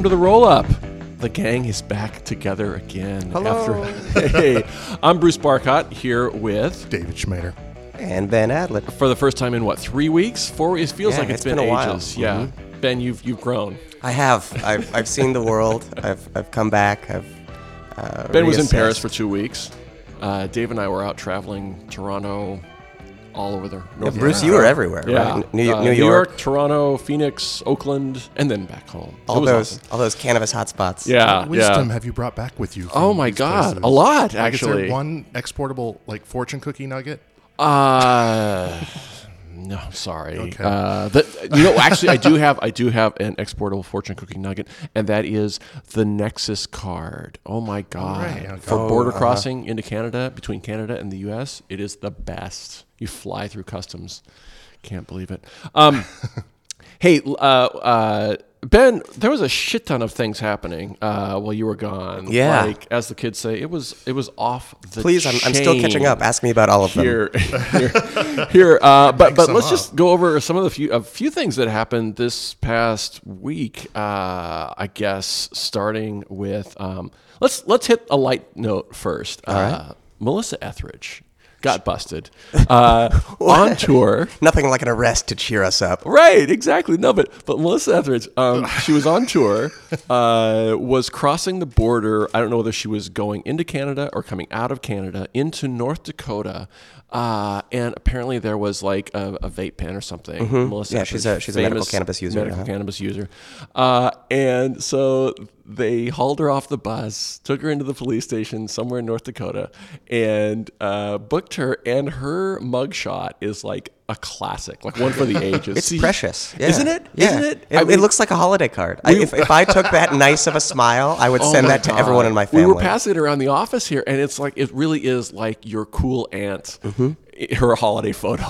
Welcome to the roll up. The gang is back together again. Hello. After, hey, I'm Bruce Barcott here with, David Schmader. And Ben Adlin. for the first time in what, three weeks? Four It feels Yeah, like it's it's been, been a while. ages. Yeah. Ben, you've, you've grown. I have. I've, I've seen the world. I've, I've come back. I've. Uh, Ben was in reassessed. Paris for two weeks. Uh, Dave and I were out traveling Toronto, all over the Yeah, Bruce, America. you were everywhere, Yeah. right? New, Uh, New York. Toronto, Phoenix, Oakland, and then back home. It all those, awesome. all those cannabis hotspots. Yeah, wisdom yeah. have you brought back with you? Oh my God, places? a lot Like, actually. Is there one exportable like fortune cookie nugget? Uh, no, I'm sorry. Okay. Uh, the, you know, actually, I do have I do have an exportable fortune cookie nugget, and that is the Nexus card. Oh my god! right, okay. For Oh, border uh-huh. crossing into Canada, between Canada and the U.S., it is the best. You fly through customs. Can't believe it. Um, hey, uh, uh, Ben, there was a shit ton of things happening uh, while you were gone. Yeah. like as the kids say, it was it was off the. Please, I'm, I'm still catching up. Ask me about all of them. here, here, here. Uh, but but let's up. just go over some of the few a few things that happened this past week. Uh, I guess starting with um, let's let's hit a light note first. Uh, Melissa Etheridge got busted uh, on tour. Nothing like an arrest to cheer us up. Right, exactly. No, but but Melissa Etheridge, um, she was on tour, uh, was crossing the border. I don't know whether she was going into Canada or coming out of Canada into North Dakota, uh, and apparently there was like a, a vape pen or something. Melissa, Mm-hmm. Yeah, she's a- she's a medical cannabis user, Medical uh-huh. cannabis user, uh, and so they hauled her off the bus, took her into the police station somewhere in North Dakota, and uh, booked her. And her mugshot is like a classic, like one for the ages. It's See, precious, yeah. isn't it? Yeah. Isn't it? It, I it looks like a holiday card. I, if, if I took that nice of a smile, I would Oh send my that to God. everyone in my family. We were passing it around the office here, and it's like it really is like your cool aunt. Mm-hmm. Her holiday photo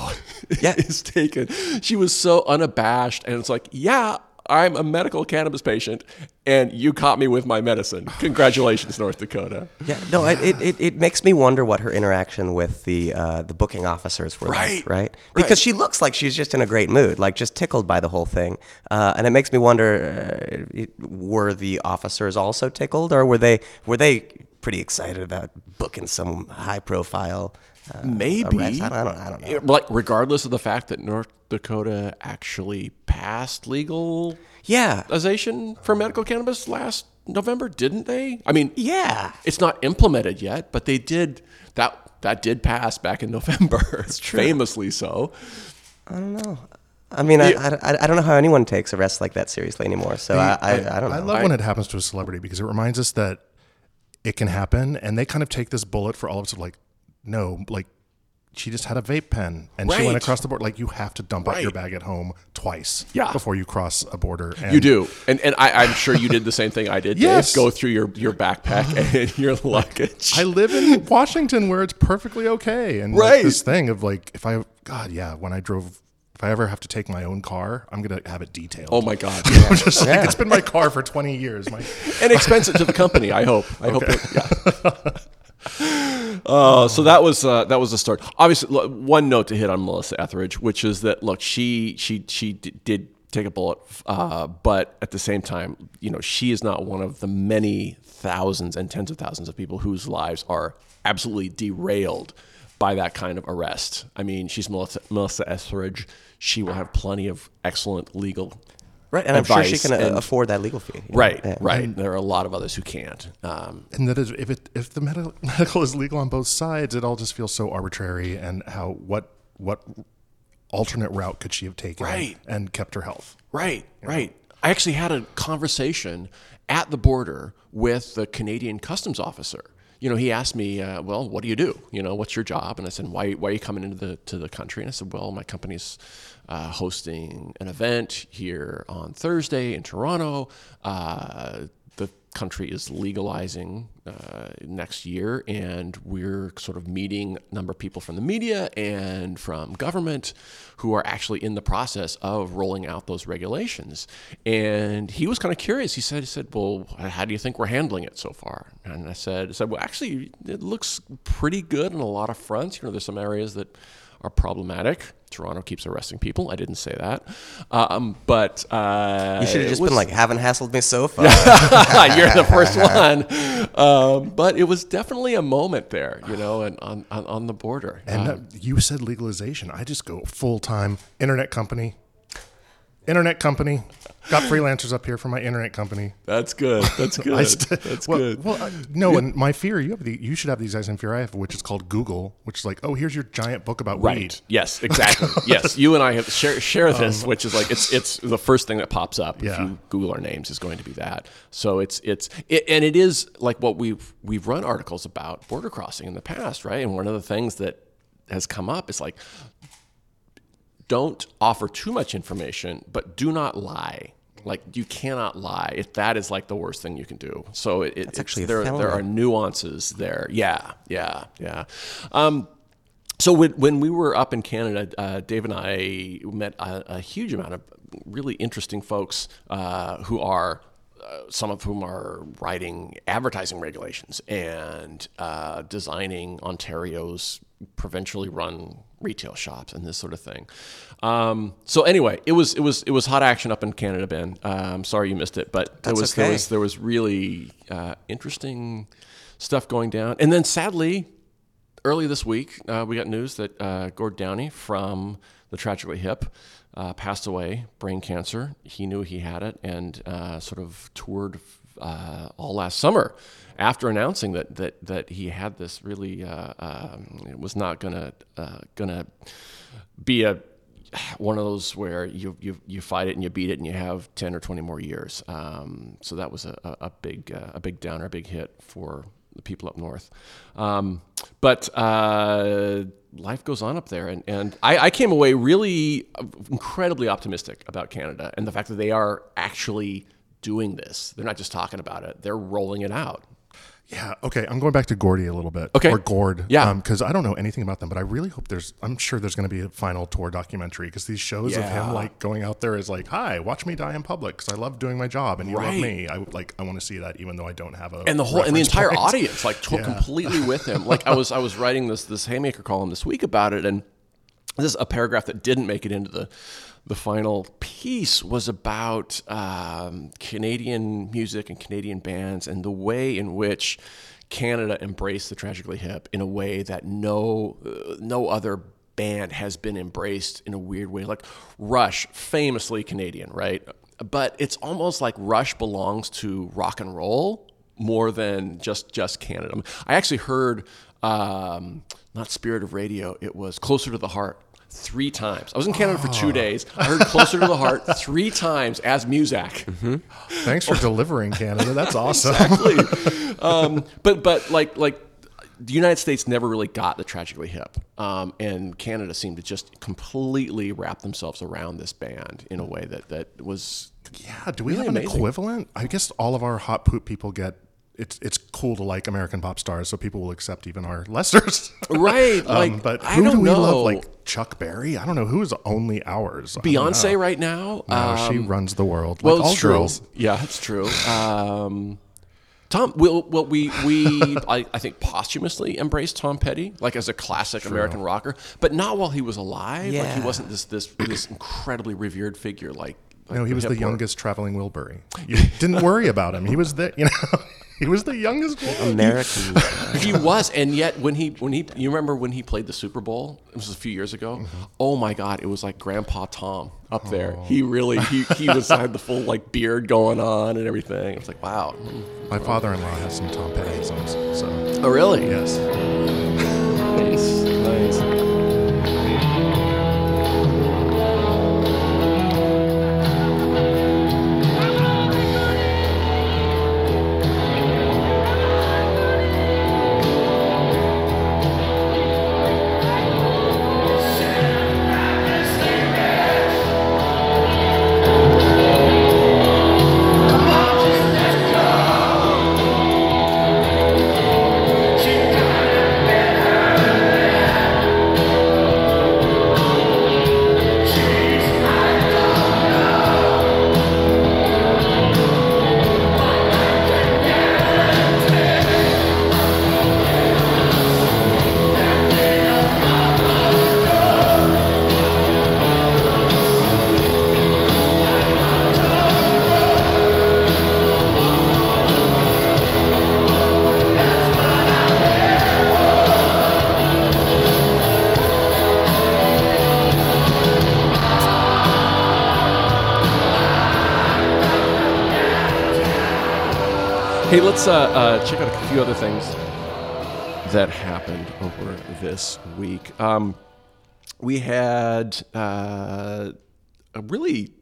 Yeah. is taken. She was so unabashed, and it's like, yeah, I'm a medical cannabis patient, and you caught me with my medicine. Congratulations, North Dakota. Yeah, no, it, it, it, makes me wonder what her interaction with the uh, the booking officers were Right, like, right? Because she looks like she's just in a great mood, like just tickled by the whole thing, uh, and it makes me wonder: uh, were the officers also tickled, or were they were they pretty excited about booking some high profile? Uh, Maybe. arrest? I don't, I don't, I don't know. Like, regardless of the fact that North Dakota actually passed Yeah, legalization for medical cannabis last November, didn't they? I mean, yeah. it's not implemented yet, but they did that. That did pass back in November. It's true. famously so. I don't know. I mean, I, I, I don't know how anyone takes arrests like that seriously anymore. So I, I, I don't know. I love when it happens to a celebrity because it reminds us that it can happen, and they kind of take this bullet for all of us. Of like, no, like she just had a vape pen and she went across the border. Like you have to dump out your bag at home twice, Yeah. before you cross a border. And You do, and and I, I'm sure you did the same thing I did. Dave. Yes. go through your your backpack and your luggage. I live in Washington where it's perfectly okay, and Right. like this thing of like, if I, God, yeah, when I drove. If I ever have to take my own car, I'm gonna have it detailed. oh my god, I'm just like, it's been my car for 20 years. My, and expensive to the company. I hope. I hope. It, yeah. Uh, so that was uh, that was the start. Obviously, look, one note to hit on Melissa Etheridge, which is that look, she she she d- did take a bullet, uh, but at the same time, you know, she is not one of the many thousands and tens of thousands of people whose lives are absolutely derailed by that kind of arrest. I mean, she's Melissa, Melissa Etheridge. She will have plenty of excellent legal right, and I'm sure she can uh, and- afford that legal fee. you know? Right, Yeah. right. There are a lot of others who can't. Um, and that is if it if the medical medical is legal on both sides, it all just feels so arbitrary. And how what what alternate route could she have taken Right. and kept her health? right, right. I actually had a conversation at the border with the Canadian customs officer. You know, he asked me, uh, "Well, what do you do? You know, what's your job?" And I said, "Why, why are you coming into the to the country?" And I said, "Well, my company's uh, hosting an event here on Thursday in Toronto. Uh, the country is legalizing uh, next year, and we're sort of meeting a number of people from the media and from government who are actually in the process of rolling out those regulations. And he was kind of curious. He said, "He said, well, how do you think we're handling it so far?" And I said, "I said, well, actually, it looks pretty good on a lot of fronts. You know, there's some areas that." Are problematic. Toronto keeps arresting people. I didn't say that, um, but uh, You should have just was- been like, haven't hassled me so far. You're the first one. Um, but it was definitely a moment there, you know, and on, on, on the border. And Uh, uh, you said legalization. I just go full time internet company. Internet company. Got freelancers up here for my internet company. that's good. That's good. St- that's well, good. Well, I- no, and my fear you have the you should have these exact same fear I have, which is called Google, which is like, oh, here's your giant book about Right. weed. Yes, exactly. yes, you and I have share share um, this, which is like it's it's the first thing that pops up if Yeah. you Google our names is going to be that. So it's it's it, and it is like what we've we've run articles about border crossing in the past, right? And one of the things that has come up is like don't offer too much information, but do not lie. Like you cannot lie. If that is like the worst thing you can do. So it, it's actually there. There are nuances there. Yeah, yeah, yeah. Um, so when, when we were up in Canada, uh, Dave and I met a, a huge amount of really interesting folks uh, who are. Uh, some of whom are writing advertising regulations and uh, designing Ontario's provincially run retail shops and this sort of thing. Um, so anyway, it was it was it was hot action up in Canada, Ben. Uh, I'm sorry you missed it, but there was there was there was really uh, interesting stuff going down. And then sadly, early this week, uh, we got news that uh, Gord Downie from the Tragically Hip uh, passed away, brain cancer. He knew he had it and uh, sort of toured uh, all last summer after announcing that that that he had this. Really, uh, um, was not gonna uh, gonna be a one of those where you, you you fight it and you beat it and you have ten or twenty more years. Um, so that was a, a, a big uh, a big downer, a big hit for the people up north. Um, but uh, life goes on up there, and and I, I came away really uh, incredibly optimistic about Canada and the fact that they are actually doing this. They're not just talking about it; they're rolling it out. Yeah. Okay. I'm going back to Gordy a little bit. Okay. Or Gord. Yeah. Um, because I don't know anything about them, but I really hope there's. I'm sure there's going to be a final tour documentary because these shows of him like going out there is like, "Hi, watch me die in public because I love doing my job and you love me." I like. I want to see that, even though I don't have a. and the whole and the entire point. audience like took completely with him. Like I was I was writing this this haymaker column this week about it, and this is a paragraph that didn't make it into the the final piece was about um, Canadian music and Canadian bands and the way in which Canada embraced the tragically hip in a way that no uh, no other band has been embraced in a weird way. Like Rush, famously Canadian, right? But it's almost like Rush belongs to rock and roll more than just just Canada. I actually heard um, not Spirit of Radio. It was Closer to the Heart three times. I was in Canada for two days. I heard Closer to the Heart three times as Muzak. Thanks for delivering, Canada. That's awesome. um, but but like like the United States never really got the tragically hip, um, and Canada seemed to just completely wrap themselves around this band in a way that that was Yeah, do we Really have an amazing. equivalent? I guess all of our hot poop people get it's it's cool to like American pop stars, so people will accept even our lessers. right. Um, Like, but I who don't do we know. love? Like Chuck Berry? I don't know who is only ours. Beyonce right now. No, she um, runs the world. well, like all it's true. girls. Yeah, it's true. Um, Tom, well, well we we I, I think posthumously embraced Tom Petty like as a classic American rocker, but not while he was alive. Like he wasn't this this this incredibly revered figure. Like, like No, he was the youngest traveling Wilbury. You didn't worry about him. He was the you know he was the youngest one. American. he was, and yet when he when he you remember when he played the Super Bowl? It was a few years ago. Mm-hmm. Oh my God! It was like Grandpa Tom up there. Oh. He really he he was had the full like beard going on and everything. It was like wow. My father-in-law has some Tom Pettyisms. So Oh really? yes. Hey, let's uh, uh, check out a few other things that happened over this week. Um, we had uh, a really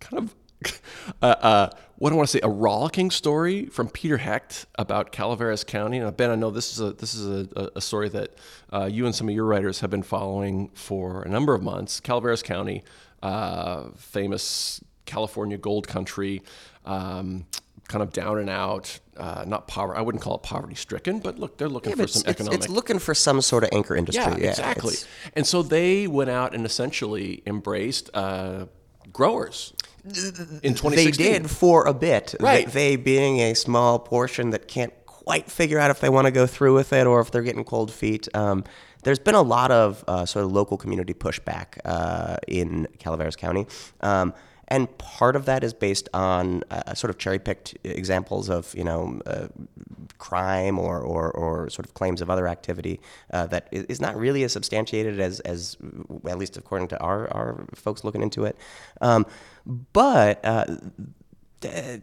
kind of uh, uh, what do I want to say a rollicking story from Peter Hecht about Calaveras County. And Ben, I know this is a this is a, a story that uh, you and some of your writers have been following for a number of months. Calaveras County, uh, famous California gold country. Um, kind of down and out, uh, not poverty. I wouldn't call it poverty stricken, but look, they're looking Yeah, for some it's, economic. it's looking for some sort of anchor industry. Yeah, Yeah, exactly. it's- And so they went out and essentially embraced uh, growers in 2016. They did for a bit. Right. They, they being a small portion that can't quite figure out if they want to go through with it or if they're getting cold feet. Um, there's been a lot of uh, sort of local community pushback uh, in Calaveras County. Um, and part of that is based on uh, sort of cherry-picked examples of, you know, uh, crime or, or, or sort of claims of other activity uh, that is not really as substantiated as, as at least according to our, our folks looking into it. Um, but uh, uh,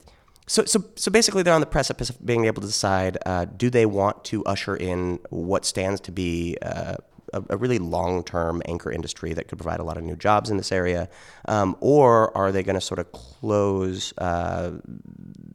so, so, so basically, they're on the precipice of being able to decide: uh, do they want to usher in what stands to be uh, a, a really long-term anchor industry that could provide a lot of new jobs in this area, um, or are they going to sort of close uh,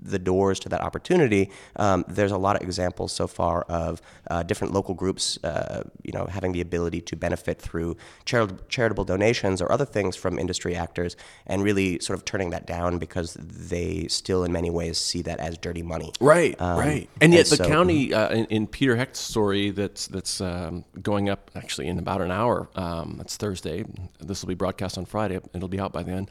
the doors to that opportunity? Um, there's a lot of examples so far of uh, different local groups, uh, you know, having the ability to benefit through charit- charitable donations or other things from industry actors, and really sort of turning that down because they still, in many ways, see that as dirty money. Right, Um, right, and yet and the so- county uh, in, in Peter Hecht's story that's that's um, going up actually in about an hour. Um, that's Thursday. This will be broadcast on Friday. It'll be out by then.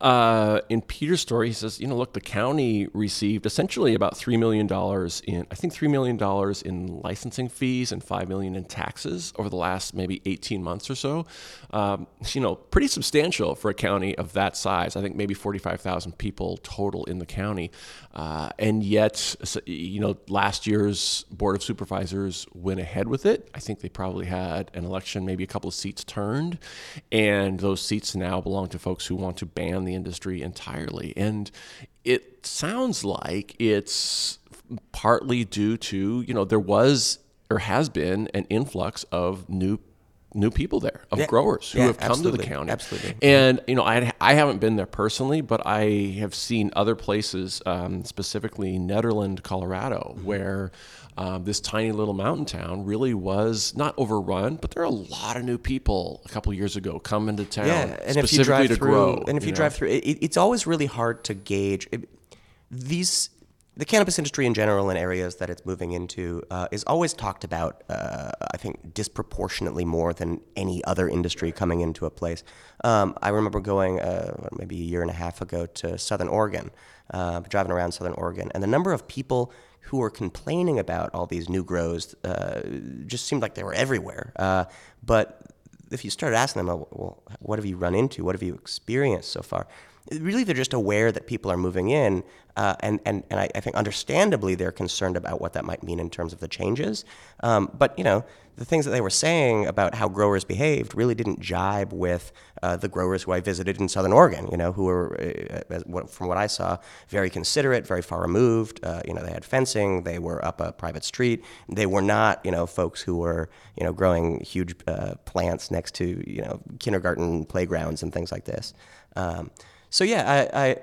Uh, in Peter's story, he says, you know, look, the county received essentially about three million dollars in, I think, three million dollars in licensing fees and five million in taxes over the last maybe eighteen months or so. Um, you know, pretty substantial for a county of that size. I think maybe forty-five thousand people total in the county, uh, and yet, you know, last year's board of supervisors went ahead with it. I think they probably had an election, maybe a couple of seats turned, and those seats now belong to folks who want to ban the industry entirely. And it sounds like it's partly due to you know there was or has been an influx of new new people there of Yeah. growers who Yeah, have come to the county Absolutely. and you know I, I haven't been there personally but i have seen other places um, specifically Nederland colorado Mm-hmm. where um, this tiny little mountain town really was not overrun but there are a lot of new people a couple of years ago coming into town Yeah, and if specifically you drive to through, grow and if you, know? drive through, it, it's always really hard to gauge it, these. The cannabis industry in general, in areas that it's moving into, uh, is always talked about. Uh, I think disproportionately more than any other industry coming into a place. Um, I remember going uh, maybe a year and a half ago to Southern Oregon, uh, driving around Southern Oregon, and the number of people who were complaining about all these new grows uh, just seemed like they were everywhere. Uh, but if you started asking them, "Oh, well, what have you run into? What have you experienced so far? Really, they're just aware that people are moving in, uh, and and and I, I think understandably they're concerned about what that might mean in terms of the changes. Um, but you know, the things that they were saying about how growers behaved really didn't jibe with uh, the growers who I visited in Southern Oregon. You know, who were, uh, from what I saw, very considerate, very far removed. Uh, you know, they had fencing, they were up a private street. They were not, you know, folks who were, you know, growing huge uh, plants next to, you know, kindergarten playgrounds and things like this. Um, so yeah, I, I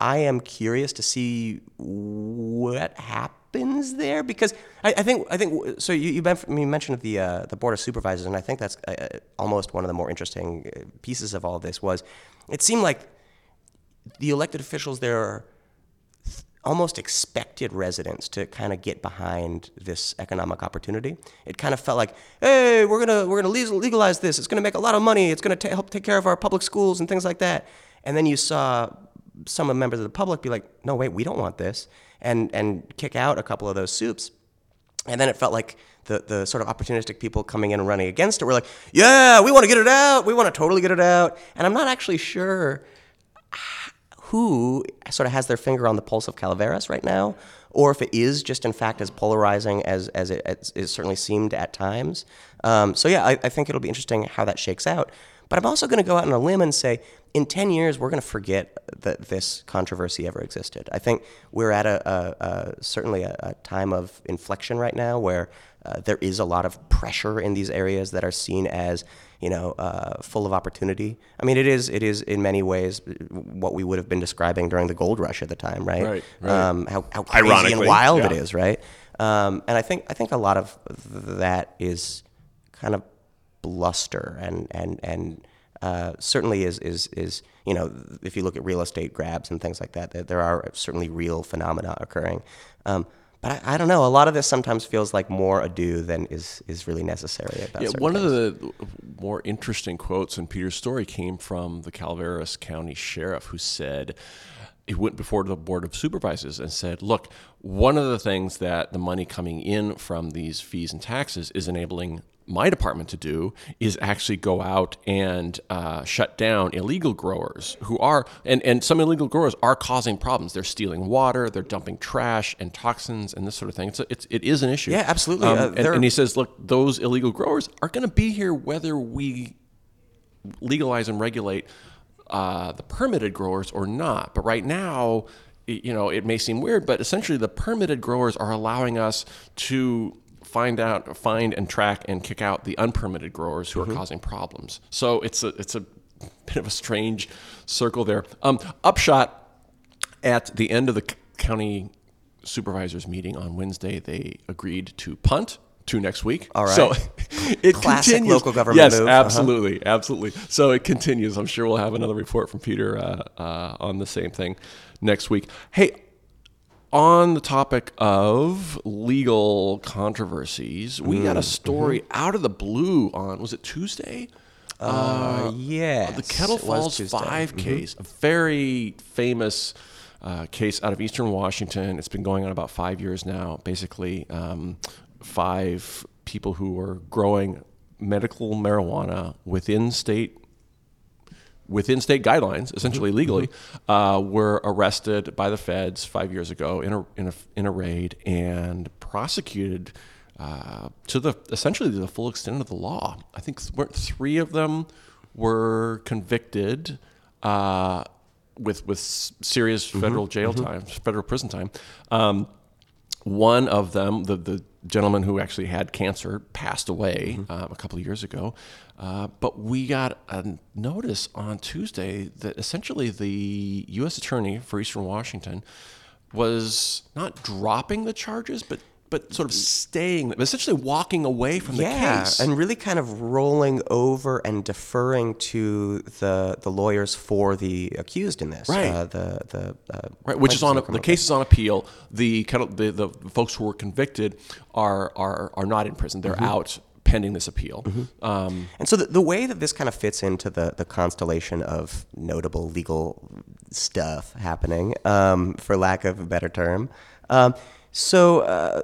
I am curious to see what happens there because I, I think I think so. You, you mentioned the uh, the board of supervisors, and I think that's uh, almost one of the more interesting uh, pieces of all of this. Was it seemed like the elected officials there are almost expected residents to kind of get behind this economic opportunity. It kind of felt like, hey, we're gonna we're gonna legalize this. It's gonna make a lot of money. It's gonna help take care of our public schools and things like that. And then you saw some of the members of the public be like, no, wait, we don't want this, and and kick out a couple of those soups. And then it felt like the, the sort of opportunistic people coming in and running against it were like, yeah, we want to get it out. We want to totally get it out. And I'm not actually sure who sort of has their finger on the pulse of Calaveras right now, or if it is just in fact as polarizing as, as it, as it certainly seemed at times. Um, so yeah, I, I think it'll be interesting how that shakes out. But I'm also going to go out on a limb and say, in 10 years, we're going to forget that this controversy ever existed. I think we're at a, a, a certainly a, a, time of inflection right now where uh, there is a lot of pressure in these areas that are seen as you know, uh, full of opportunity. I mean, it is it is in many ways what we would have been describing during the gold rush at the time, right? Right. right. Um, how how crazy and wild yeah. it is, right? Um, and I think I think a lot of that is kind of bluster and and and uh, certainly is is is you know if you look at real estate grabs and things like that, there are certainly real phenomena occurring. Um, but I, I, don't know. A lot of this sometimes feels like more ado than is is really necessary. yeah, one things. of the more interesting quotes in Peter's story came from the Calaveras County Sheriff, who said he went before the board of supervisors and said, "Look, one of the things that the money coming in from these fees and taxes is enabling my department to do is actually go out and uh, shut down illegal growers who are and, and some illegal growers are causing problems. They're stealing water they're dumping trash and toxins and this sort of thing. It's, a, it's it is an issue. Yeah absolutely. Um, uh, and, and, he says look those illegal growers are going to be here whether we legalize and regulate uh, the permitted growers or not. But right now you know it may seem weird but essentially the permitted growers are allowing us to find out, find and track and kick out the unpermitted growers who mm-hmm. are causing problems. So it's a it's a bit of a strange circle there. Um, upshot at the end of the county supervisors meeting on Wednesday, they agreed to punt to next week. All right. So it Classic continues. local government yes, move. absolutely, uh-huh. absolutely. So it continues. I'm sure we'll have another report from Peter uh, uh, on the same thing next week. Hey, on the topic of legal controversies, we mm, got a mm-hmm. story mm-hmm. out of the blue on was it Tuesday? Uh, uh yeah, the Kettle Falls Five mm-hmm. case, a very famous uh, case out of Eastern Washington. It's been going on about five years now. Basically, um, five people who were growing medical marijuana within state within state guidelines, essentially mm-hmm. legally, mm-hmm. uh, were arrested by the feds five years ago in a in a, in a raid and prosecuted uh, to the essentially to the full extent of the law. I think three of them were convicted uh, with with serious mm-hmm. federal mm-hmm. jail time, federal prison time. Um, one of them, the, the gentleman who actually had cancer, passed away mm-hmm. uh, a couple of years ago. Uh, but we got a notice on Tuesday that essentially the U.S. Attorney for Eastern Washington was not dropping the charges, but but sort of staying, essentially walking away from the yeah, case, and really kind of rolling over and deferring to the the lawyers for the accused in this, right? Uh, the the uh, right, which is on a, the case is on appeal. The, the the folks who were convicted are are are not in prison; they're mm-hmm. out pending this appeal. Mm-hmm. Um, and so the, the way that this kind of fits into the, the constellation of notable legal stuff happening, um, for lack of a better term, um, so, uh,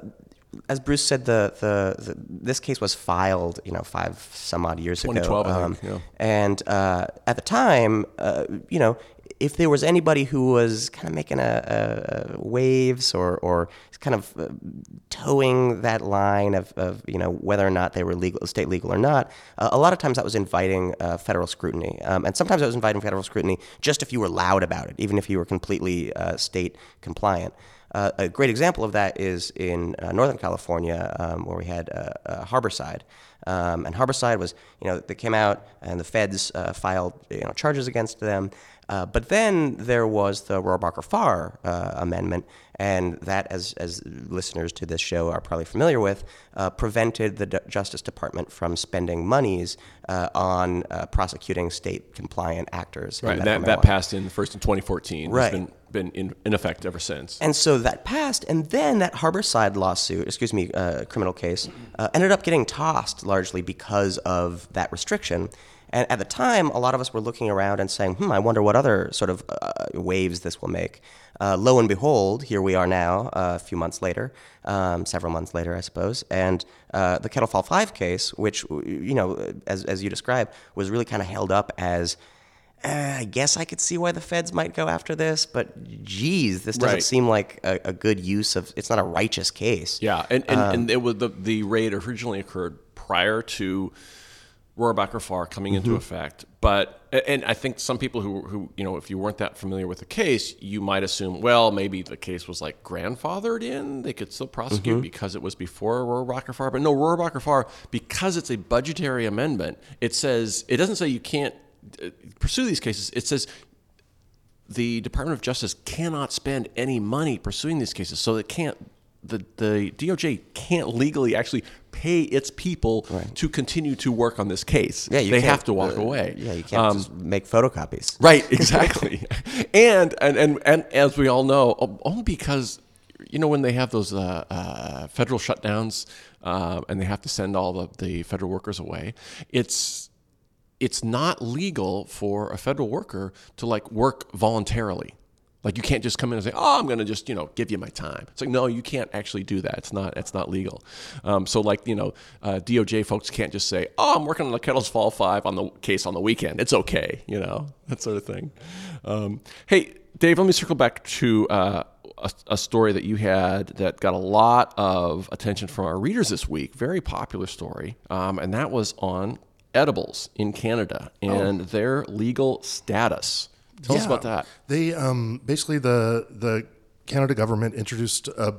as Bruce said, the, the, the, this case was filed, you know, five some odd years 2012, ago. Um, I think, yeah. And uh, at the time, uh, you know, if there was anybody who was kind of making a, a, a waves or, or kind of uh, towing that line of, of, you know whether or not they were legal, state legal or not, uh, a lot of times that was inviting uh, federal scrutiny, um, and sometimes it was inviting federal scrutiny just if you were loud about it, even if you were completely uh, state compliant. Uh, a great example of that is in uh, Northern California, um, where we had uh, uh Harborside. Um, and Harborside was, you know, they came out and the feds uh, filed, you know, charges against them. Uh, but then there was the Rohrabacher Farr amendment, and that, as, as listeners to this show are probably familiar with, prevented the D- Justice Department from spending monies on prosecuting state compliant actors. Right, that, that passed in the first in 2014. Right been in, in effect ever since. And so that passed, and then that Harborside lawsuit, excuse me, uh, criminal case, uh, ended up getting tossed largely because of that restriction. And at the time, a lot of us were looking around and saying, hmm, I wonder what other sort of uh, waves this will make. Uh, lo and behold, here we are now, uh, a few months later, um, several months later, I suppose. And uh, the Kettle Falls 5 case, which, you know, as, as you described, was really kind of held up as uh, I guess I could see why the feds might go after this, but geez, this doesn't right. seem like a, a, good use of. It's not a righteous case. Yeah, and and, um, and it was the the raid originally occurred prior to Rohrabacher Farr coming mm-hmm. into effect, but and I think some people who who you know if you weren't that familiar with the case, you might assume well maybe the case was like grandfathered in, they could still prosecute because it was before Rohrabacher Farr. But no, Rohrabacher Farr because it's a budgetary amendment. It says it doesn't say you can't pursue these cases. It says the Department of Justice cannot spend any money pursuing these cases, so it can't. The, the DOJ can't legally actually pay its people to continue to work on this case. Yeah, they have to walk uh, away. Yeah, you can't just make photocopies. Right, exactly. and, and and and as we all know, only because you know when they have those uh, uh, federal shutdowns uh, and they have to send all the, the federal workers away, it's it's not legal for a federal worker to like work voluntarily. Like you can't just come in and say, "Oh, I'm going to just you know give you my time." It's like no, you can't actually do that. It's not it's not legal. Um, so like you know, uh, DOJ folks can't just say, "Oh, I'm working on the Kettle Falls Five on the case on the weekend. It's okay," you know that sort of thing. Um, hey, Dave, let me circle back to uh, a, a story that you had that got a lot of attention from our readers this week. Very popular story, um, and that was on edibles in Canada and their legal status. Tell us about that. They um, basically the the Canada government introduced a,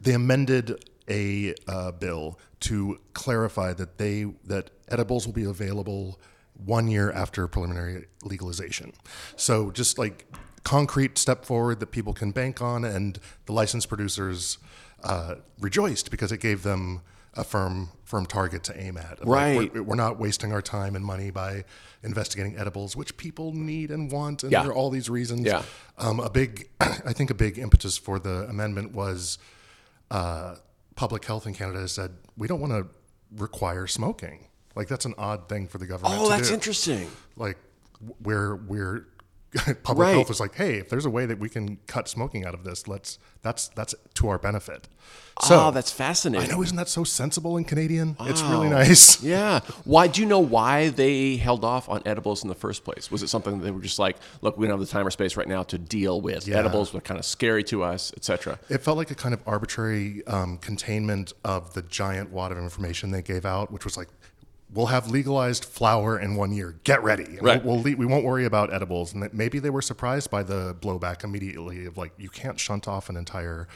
they amended a uh, bill to clarify that they that edibles will be available one year after preliminary legalization. So just like concrete step forward that people can bank on, and the licensed producers uh, rejoiced because it gave them a firm firm target to aim at. Like, Right. we're, we're not wasting our time and money by investigating edibles, which people need and want, and Yeah. there are all these reasons. Yeah. Um, a big, I think, a big impetus for the amendment was uh, public health in Canada said we don't want to require smoking. Like that's an odd thing for the government. Oh, to that's do. interesting. Like where we're public Right. health is like, hey, if there's a way that we can cut smoking out of this, let's that's that's to our benefit. So oh, that's fascinating. I know, isn't that so sensible and Canadian? It's really nice. Yeah. Why do you know why they held off on edibles in the first place? Was it something that they were just like, look, we don't have the time or space right now to deal with Yeah. edibles? They're kind of scary to us, etc. It felt like a kind of arbitrary um, containment of the giant wad of information they gave out, which was like, "We'll have legalized flower in one year. Get ready. Right. We'll, we'll le- we won't worry about edibles." And that maybe they were surprised by the blowback immediately of like, "You can't shunt off an entire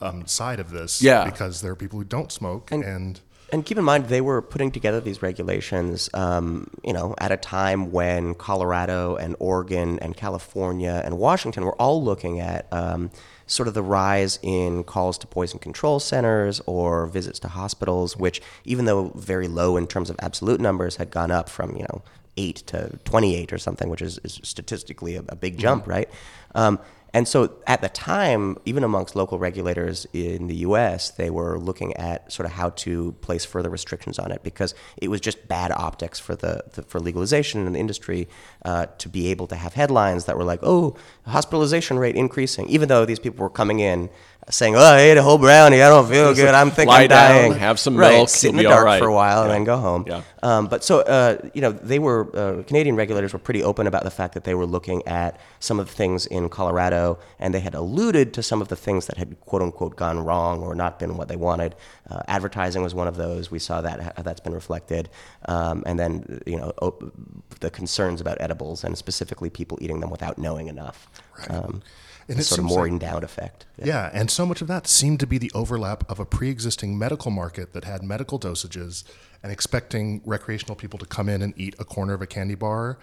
um, side of this, Yeah. because there are people who don't smoke and." And keep in mind, they were putting together these regulations, um, you know, at a time when Colorado and Oregon and California and Washington were all looking at um, sort of the rise in calls to poison control centers or visits to hospitals, which, even though very low in terms of absolute numbers, had gone up from, you know, 8 to 28 or something, which is, is statistically a, a big jump, right? Um, and so at the time, even amongst local regulators in the US, they were looking at sort of how to place further restrictions on it because it was just bad optics for the, the for legalization in the industry uh, to be able to have headlines that were like, oh, hospitalization rate increasing, even though these people were coming in saying, oh, I ate a whole brownie, I don't feel good, I'm thinking I'm down, dying. have some right, milk, sit in the dark right. for a while and then go home. Yeah. Um, but so, uh, you know, they were, uh, Canadian regulators were pretty open about the fact that they were looking at some of the things in Colorado and they had alluded to some of the things that had quote unquote gone wrong or not been what they wanted. Uh, advertising was one of those. We saw that, how that's been reflected. Um, and then, you know, op- the concerns about edibles and specifically people eating them without knowing enough. Um, And the it sort of seems like- down effect. Yeah, and so much of that seemed to be the overlap of a pre-existing medical market that had medical dosages and expecting recreational people to come in and eat a corner of a candy bar.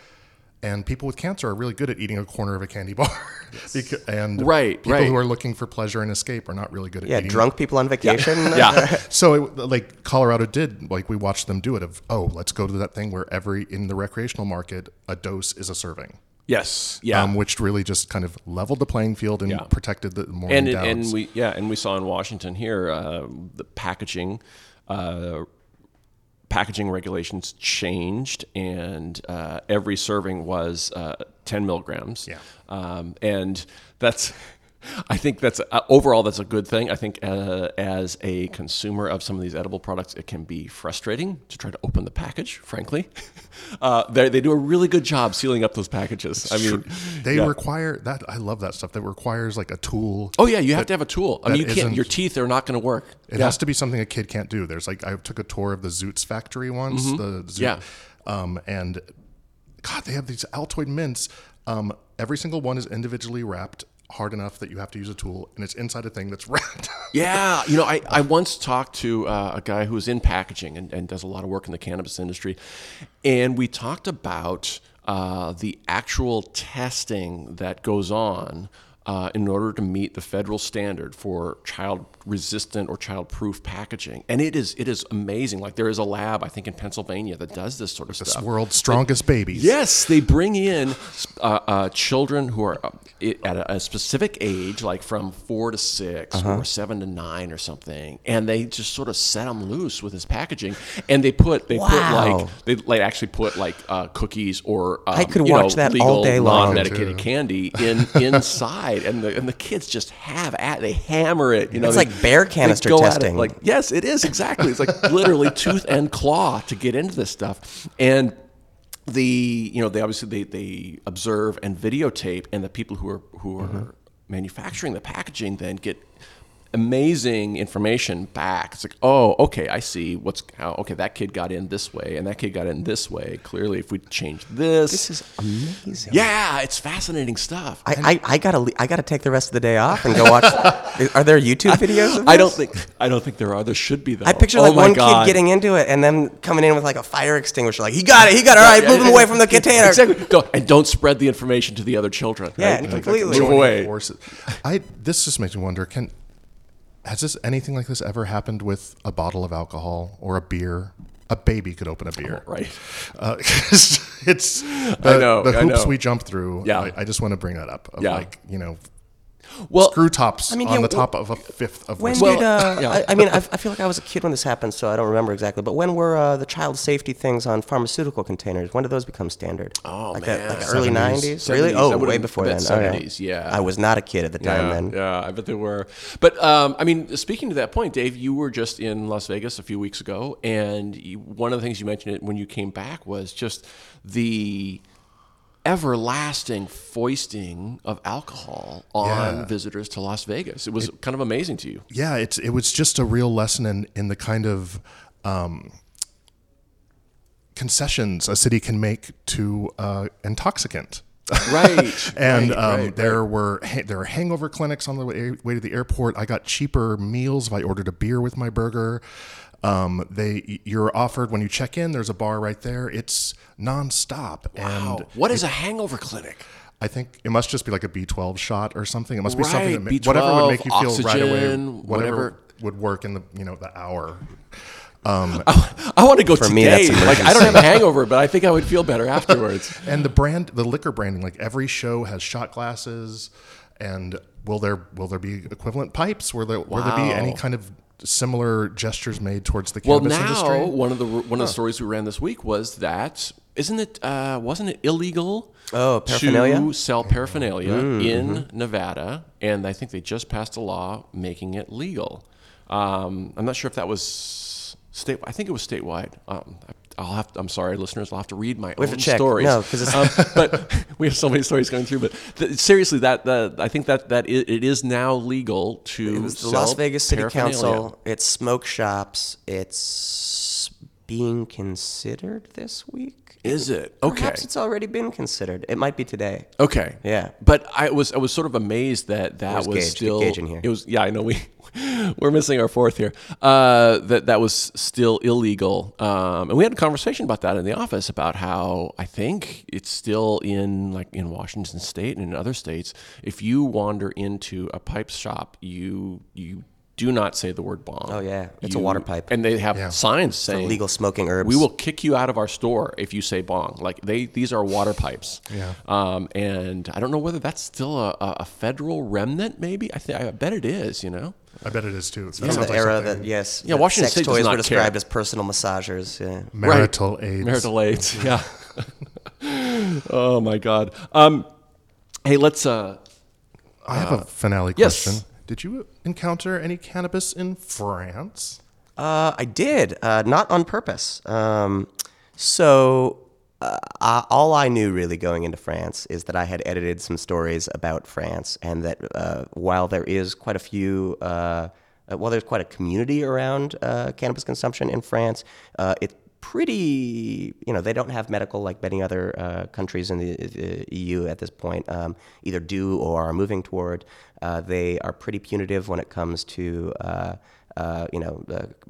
And people with cancer are really good at eating a corner of a candy bar. Beca- and Right, people right. who are looking for pleasure and escape are not really good at Yeah, eating. drunk people on vacation. Yeah. So, it, like Colorado did, like we watched them do it. Of oh, let's go to that thing where every in the recreational market a dose is a serving. Yes. Yeah. Um, which really just kind of leveled the playing field and Yeah. protected the morning and and we yeah, and we saw in Washington here uh, the packaging. Uh, packaging regulations changed, and uh, every serving was uh, 10 milligrams. Yeah. Um, and that's, I think that's uh, overall that's a good thing. I think uh, as a consumer of some of these edible products, it can be frustrating to try to open the package. Frankly, uh, they they do a really good job sealing up those packages. I mean, they yeah. require that. I love that stuff. That requires like a tool. Oh yeah, you have to have a tool. I mean, you can't. Your teeth are not going to work. It has to be something a kid can't do. There's like I took a tour of the Zoots factory once. The Zoot, Mm-hmm. Yeah. Um, and God, they have these Altoid mints. Um, every single one is individually wrapped hard enough that you have to use a tool, and it's inside a thing that's wrapped. Yeah, you know, I, I once talked to uh, a guy who was in packaging and, and does a lot of work in the cannabis industry, and we talked about uh, the actual testing that goes on uh, in order to meet the federal standard for child resistant or child proof packaging. And it is it is amazing. Like there is a lab, I think, in Pennsylvania that does this sort of the stuff. world's strongest babies. Yes, they bring in uh, uh, children who are uh, at a, a specific age, like from four to 6 Uh-huh. or seven to nine or something, and they just sort of set them loose with this packaging. And they put they put like they like actually put like uh, cookies or um, I could you watch know, that all day long. non-medicated candy in inside, and the and the kids just have at they hammer it. You know, It's they- like bear canister go at it testing. Like yes, it is exactly. It's like literally tooth and claw to get into this stuff, and the you know they obviously they, they observe and videotape and the people who are who are Mm-hmm. manufacturing the packaging then get amazing information back it's like oh okay i see what's how okay that kid got in this way and that kid got in this way clearly if we change this This is amazing. yeah it's fascinating stuff I, I, I gotta le- I gotta take the rest of the day off and go watch. are there YouTube videos? Of I don't think I don't think there are. There should be though. I picture Oh like one God. kid getting into it and then coming in with like a fire extinguisher, like he got it, he got it. All right, Yeah, move him yeah, away from the container. Exactly. Don't, and don't spread the information to the other children. Yeah, right? completely. Move away. Forces. I this just makes me wonder. Can has this anything like this ever happened with a bottle of alcohol or a beer? A baby could open a beer, Right. Uh, it's the, know, the hoops we jump through. Yeah. I, I just want to bring that up. Yeah. like you know, Well, screw tops I mean, on yeah, the top of a fifth of When whiskey. did uh, yeah. I, I mean I, I feel like I was a kid when this happened, so I don't remember exactly. But when were uh, the child safety things on pharmaceutical containers? When did those become standard? Oh, like man. A, like early nineties, really? 70s. I Oh, way before bet then. Okay. 70s, yeah. I was not a kid at the time yeah, then. yeah, I bet they were. But um, I mean, speaking to that point, Dave, you were just in Las Vegas a few weeks ago, and you, one of the things you mentioned when you came back was just the everlasting foisting of alcohol on Yeah. visitors to Las Vegas. It was kind of amazing to you. yeah, it's it was just a real lesson in in the kind of um, concessions a city can make to uh, intoxicant. Right. and right, um, right, there were ha- there were hangover clinics on the way, way to the airport. I got cheaper meals if I ordered a beer with my burger. Um, they you're offered when you check in. There's a bar right there. It's nonstop, Wow. and What is a hangover clinic? I think it must just be like a B12 shot or something. It must be Right, something that ma- B12, whatever would make you feel right away. Whatever, whatever. would work in the you know the hour. Um, I want to go For today. me, that's like I don't have a hangover, but I think I would feel better afterwards. And the brand, the liquor branding, like every show has shot glasses. And will there will there be equivalent pipes? Will there will there be any kind of similar gestures made towards the Well, cannabis now industry? one of the one of the stories we ran this week was that isn't it uh, wasn't it illegal? Oh, paraphernalia? to sell paraphernalia in Nevada, and I think they just passed a law making it legal. Um, I'm not sure if that was state. I think it was statewide. Um, I'll have. To, I'm sorry, listeners. I'll have to read my We own stories. No, 'cause it's- um, but we have so many stories going through. But th- seriously, that that I think that that it, it is now legal to the Las Vegas City. Council. It's smoke shops. It's being considered this week. Is it okay? Perhaps it's already been considered. It might be today. Okay. Yeah. But I was I was sort of amazed that that Where's was Gage? Get still Gage in here. it was yeah I know we we're missing our fourth here uh, that that was still illegal um, and we had a conversation about that in the office about how I think it's still in like in Washington State and in other states if you wander into a pipe shop you you do not say the word bong. Oh, yeah. It's a water pipe. and they have Yeah. signs saying Illegal smoking herbs. we will kick you out of our store if you say bong. Like they, these are water pipes. Yeah. Um, and I don't know whether that's still a, a a federal remnant. Maybe I think I bet it is. You know. I bet it is too. It From sounds the like era something that yes, Yeah, that Washington sex State toys were described care. as personal massagers. Yeah. marital aids. Marital aids. Yeah. oh my God. Um, hey, let's. Uh, I have a finale yes. question. Did you encounter any cannabis in France? Uh, I did, uh, not on purpose. Um, so uh, all I knew really going into France is that I had edited some stories about France, and that uh, while there is quite a few, uh, uh, while there's quite a community around uh, cannabis consumption in France, uh, it pretty, you know, they don't have medical like many other countries in the, the, EU at this point, um, either do or are moving toward. They are pretty punitive when it comes to. Uh, uh, you know,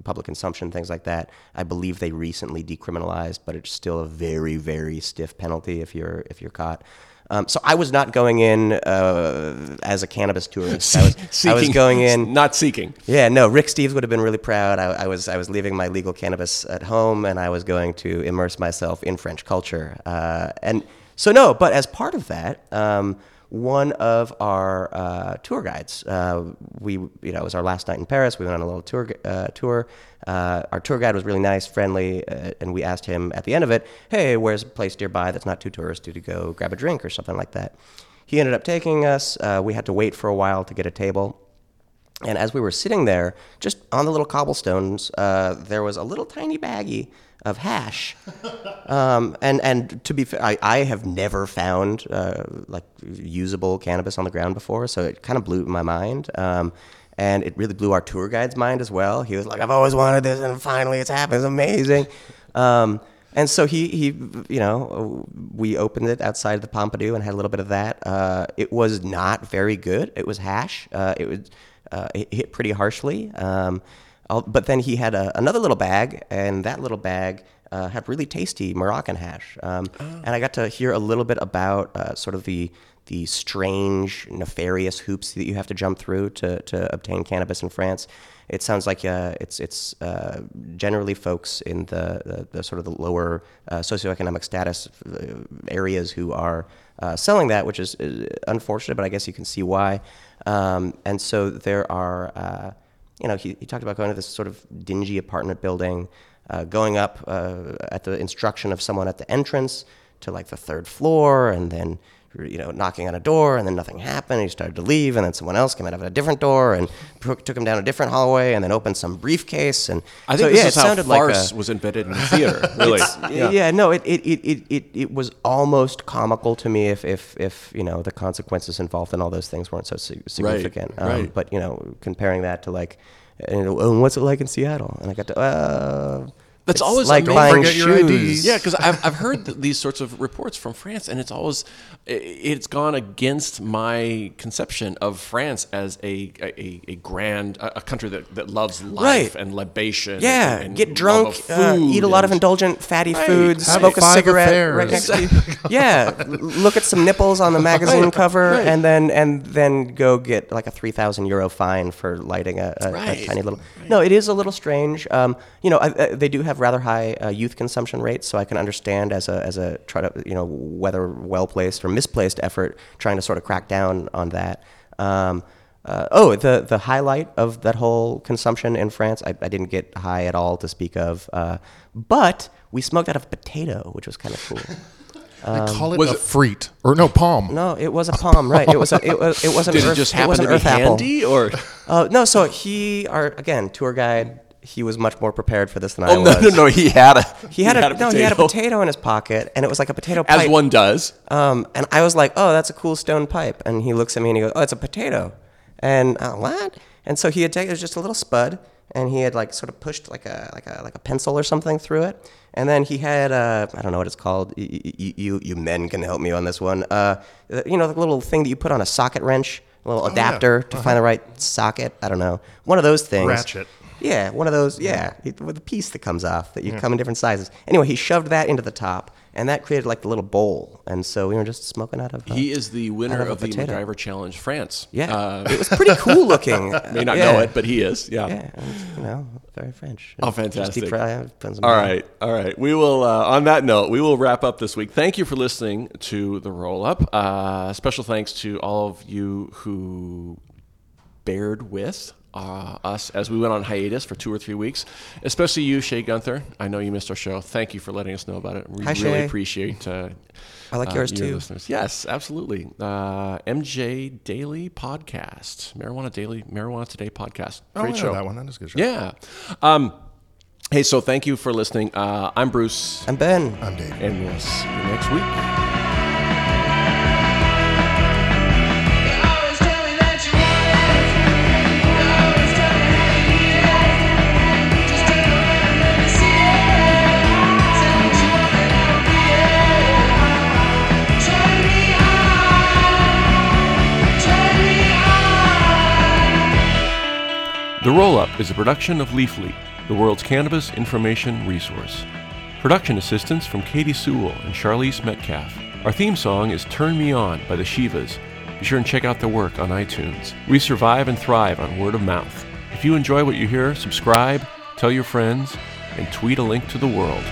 public consumption, things like that. I believe they recently decriminalized, but it's still a very, very stiff penalty if you're if you're caught. Um, so I was not going in uh, as a cannabis tourist. I was, seeking, I was going in not seeking. Yeah, no. Rick Steves would have been really proud. I, I, was I was leaving my legal cannabis at home, and I was going to immerse myself in French culture. Uh, and so no, but as part of that. Um, one of our uh, tour guides. Uh, we, you know, it was our last night in Paris. We went on a little tour. Uh, tour. Uh, our tour guide was really nice, friendly, uh, and we asked him at the end of it, "Hey, where's a place nearby that's not too touristy to go grab a drink or something like that?" He ended up taking us. Uh, we had to wait for a while to get a table. And as we were sitting there, just on the little cobblestones, there was a little tiny baggie of hash. Um, and and to be fair, I, I have never found uh, like usable cannabis on the ground before, so it kind of blew my mind. Um, and it really blew our tour guide's mind as well. He was like, "I've always wanted this, and finally it's happened. It's amazing." Um, and so he, he, you know, we opened it outside of the Pompidou and had a little bit of that. Uh, it was not very good. It was hash. Uh, it was uh, it hit pretty harshly. Um, but then he had a, another little bag, and that little bag uh, had really tasty Moroccan hash. Um, oh. And I got to hear a little bit about uh, sort of the the strange, nefarious hoops that you have to jump through to, to obtain cannabis in France. It sounds like uh, it's it's uh, generally folks in the, the, the, sort of the lower uh, socioeconomic status uh, areas who are uh, selling that, which is unfortunate, but I guess you can see why. Um, and so there are you know, he, he talked about going to this sort of dingy apartment building, uh, going up uh, at the instruction of someone at the entrance to like the third floor, and then you know knocking on a door, and then nothing happened. And he started to leave, and then someone else came out of a different door and took him down a different hallway, and then opened some briefcase. And I think so, this yeah, is it how sounded farce like a, was invented in theater. Really, yeah. yeah. no, it, it, it, it, it was almost comical to me if, if, if you know the consequences involved in all those things weren't so significant. Right, um, right. But you know, comparing that to like and, and what's it like in Seattle? And I got to, uh, that's it's always like amazing. buying Forget your shoes. Yeah, because I've, I've heard th- these sorts of reports from France, and it's always it's gone against my conception of France as a a, a grand a, country that, that loves life Right. and libation. Yeah, and, and get drunk, uh, eat a lot of indulgent fatty Right. foods, Have smoke a cigarette right next to you. Yeah, look at some nipples on the magazine cover, right. and then and then go get like a three thousand euro fine for lighting a, a, a tiny little. No, it is a little strange. Um, you know, I, I, they do have rather high uh, youth consumption rates, so I can understand as a as a try to you know whether well placed or misplaced effort trying to sort of crack down on that. Um, uh, oh, the the highlight of that whole consumption in France, I, I didn't get high at all to speak of, uh, but we smoked out of a potato, which was kind of cool. They call it was a it- freet or no palm. No, it was a palm, right? It was a, it was it wasn't Did earth, it just happen wasn't to be earth apple. or Uh, no, so he, our again tour guide, he was much more prepared for this than I oh no was. no no he had a He had, a, no, he had a potato in his pocket, and it was like a potato as one does. Um, and I was like, "Oh, that's a cool stone pipe." And he looks at me and he goes, "Oh, it's a potato." And uh, what? And so he had taken it was just a little spud, and he had like sort of pushed like a like a like a pencil or something through it. And then he had uh, I don't know what it's called. You, you you men can help me on this one. Uh, you know the little thing that you put on a socket wrench, a little adapter to find the right socket. I don't know. One of those things. Ratchet. Yeah, one of those. Yeah, it- with a piece that comes off that you come in different sizes. Anyway, he shoved that into the top, and that created like the little bowl. And so we were just smoking out of. Uh, He is the winner of the potato. MacGyver Challenge France. yeah, Uh, it was pretty cool looking. may not know it, but he is. Yeah. yeah, and, you know, very French. Oh, fantastic. fry, put some- All right, all right. We will. Uh, on that note, we will wrap up this week. Thank you for listening to the roll up. Uh, special thanks to all of you who bared with uh, us as we went on hiatus for two or three weeks. Especially you, Shay Gunther. I know you missed our show. Thank you for letting us know about it. We Hi, really Shay. appreciate. Uh, I like uh, yours you too. listeners. Yes, absolutely. Uh, MJ Daily Podcast, Marijuana Daily, Marijuana Today Podcast. Oh, Great I know show. that one. That is a good show. Yeah. Um, hey, so thank you for listening. Uh, I'm Bruce, I'm Ben. I'm Dave. and we'll see you next week. The Roll Up is a production of Leafly, the world's cannabis information resource. Production assistance from Katie Sewell and Charlize Metcalf. Our theme song is Turn Me On by the Shivas. Be sure and check out their work on iTunes. We survive and thrive on word of mouth. If you enjoy what you hear, subscribe, tell your friends, and tweet a link to the world.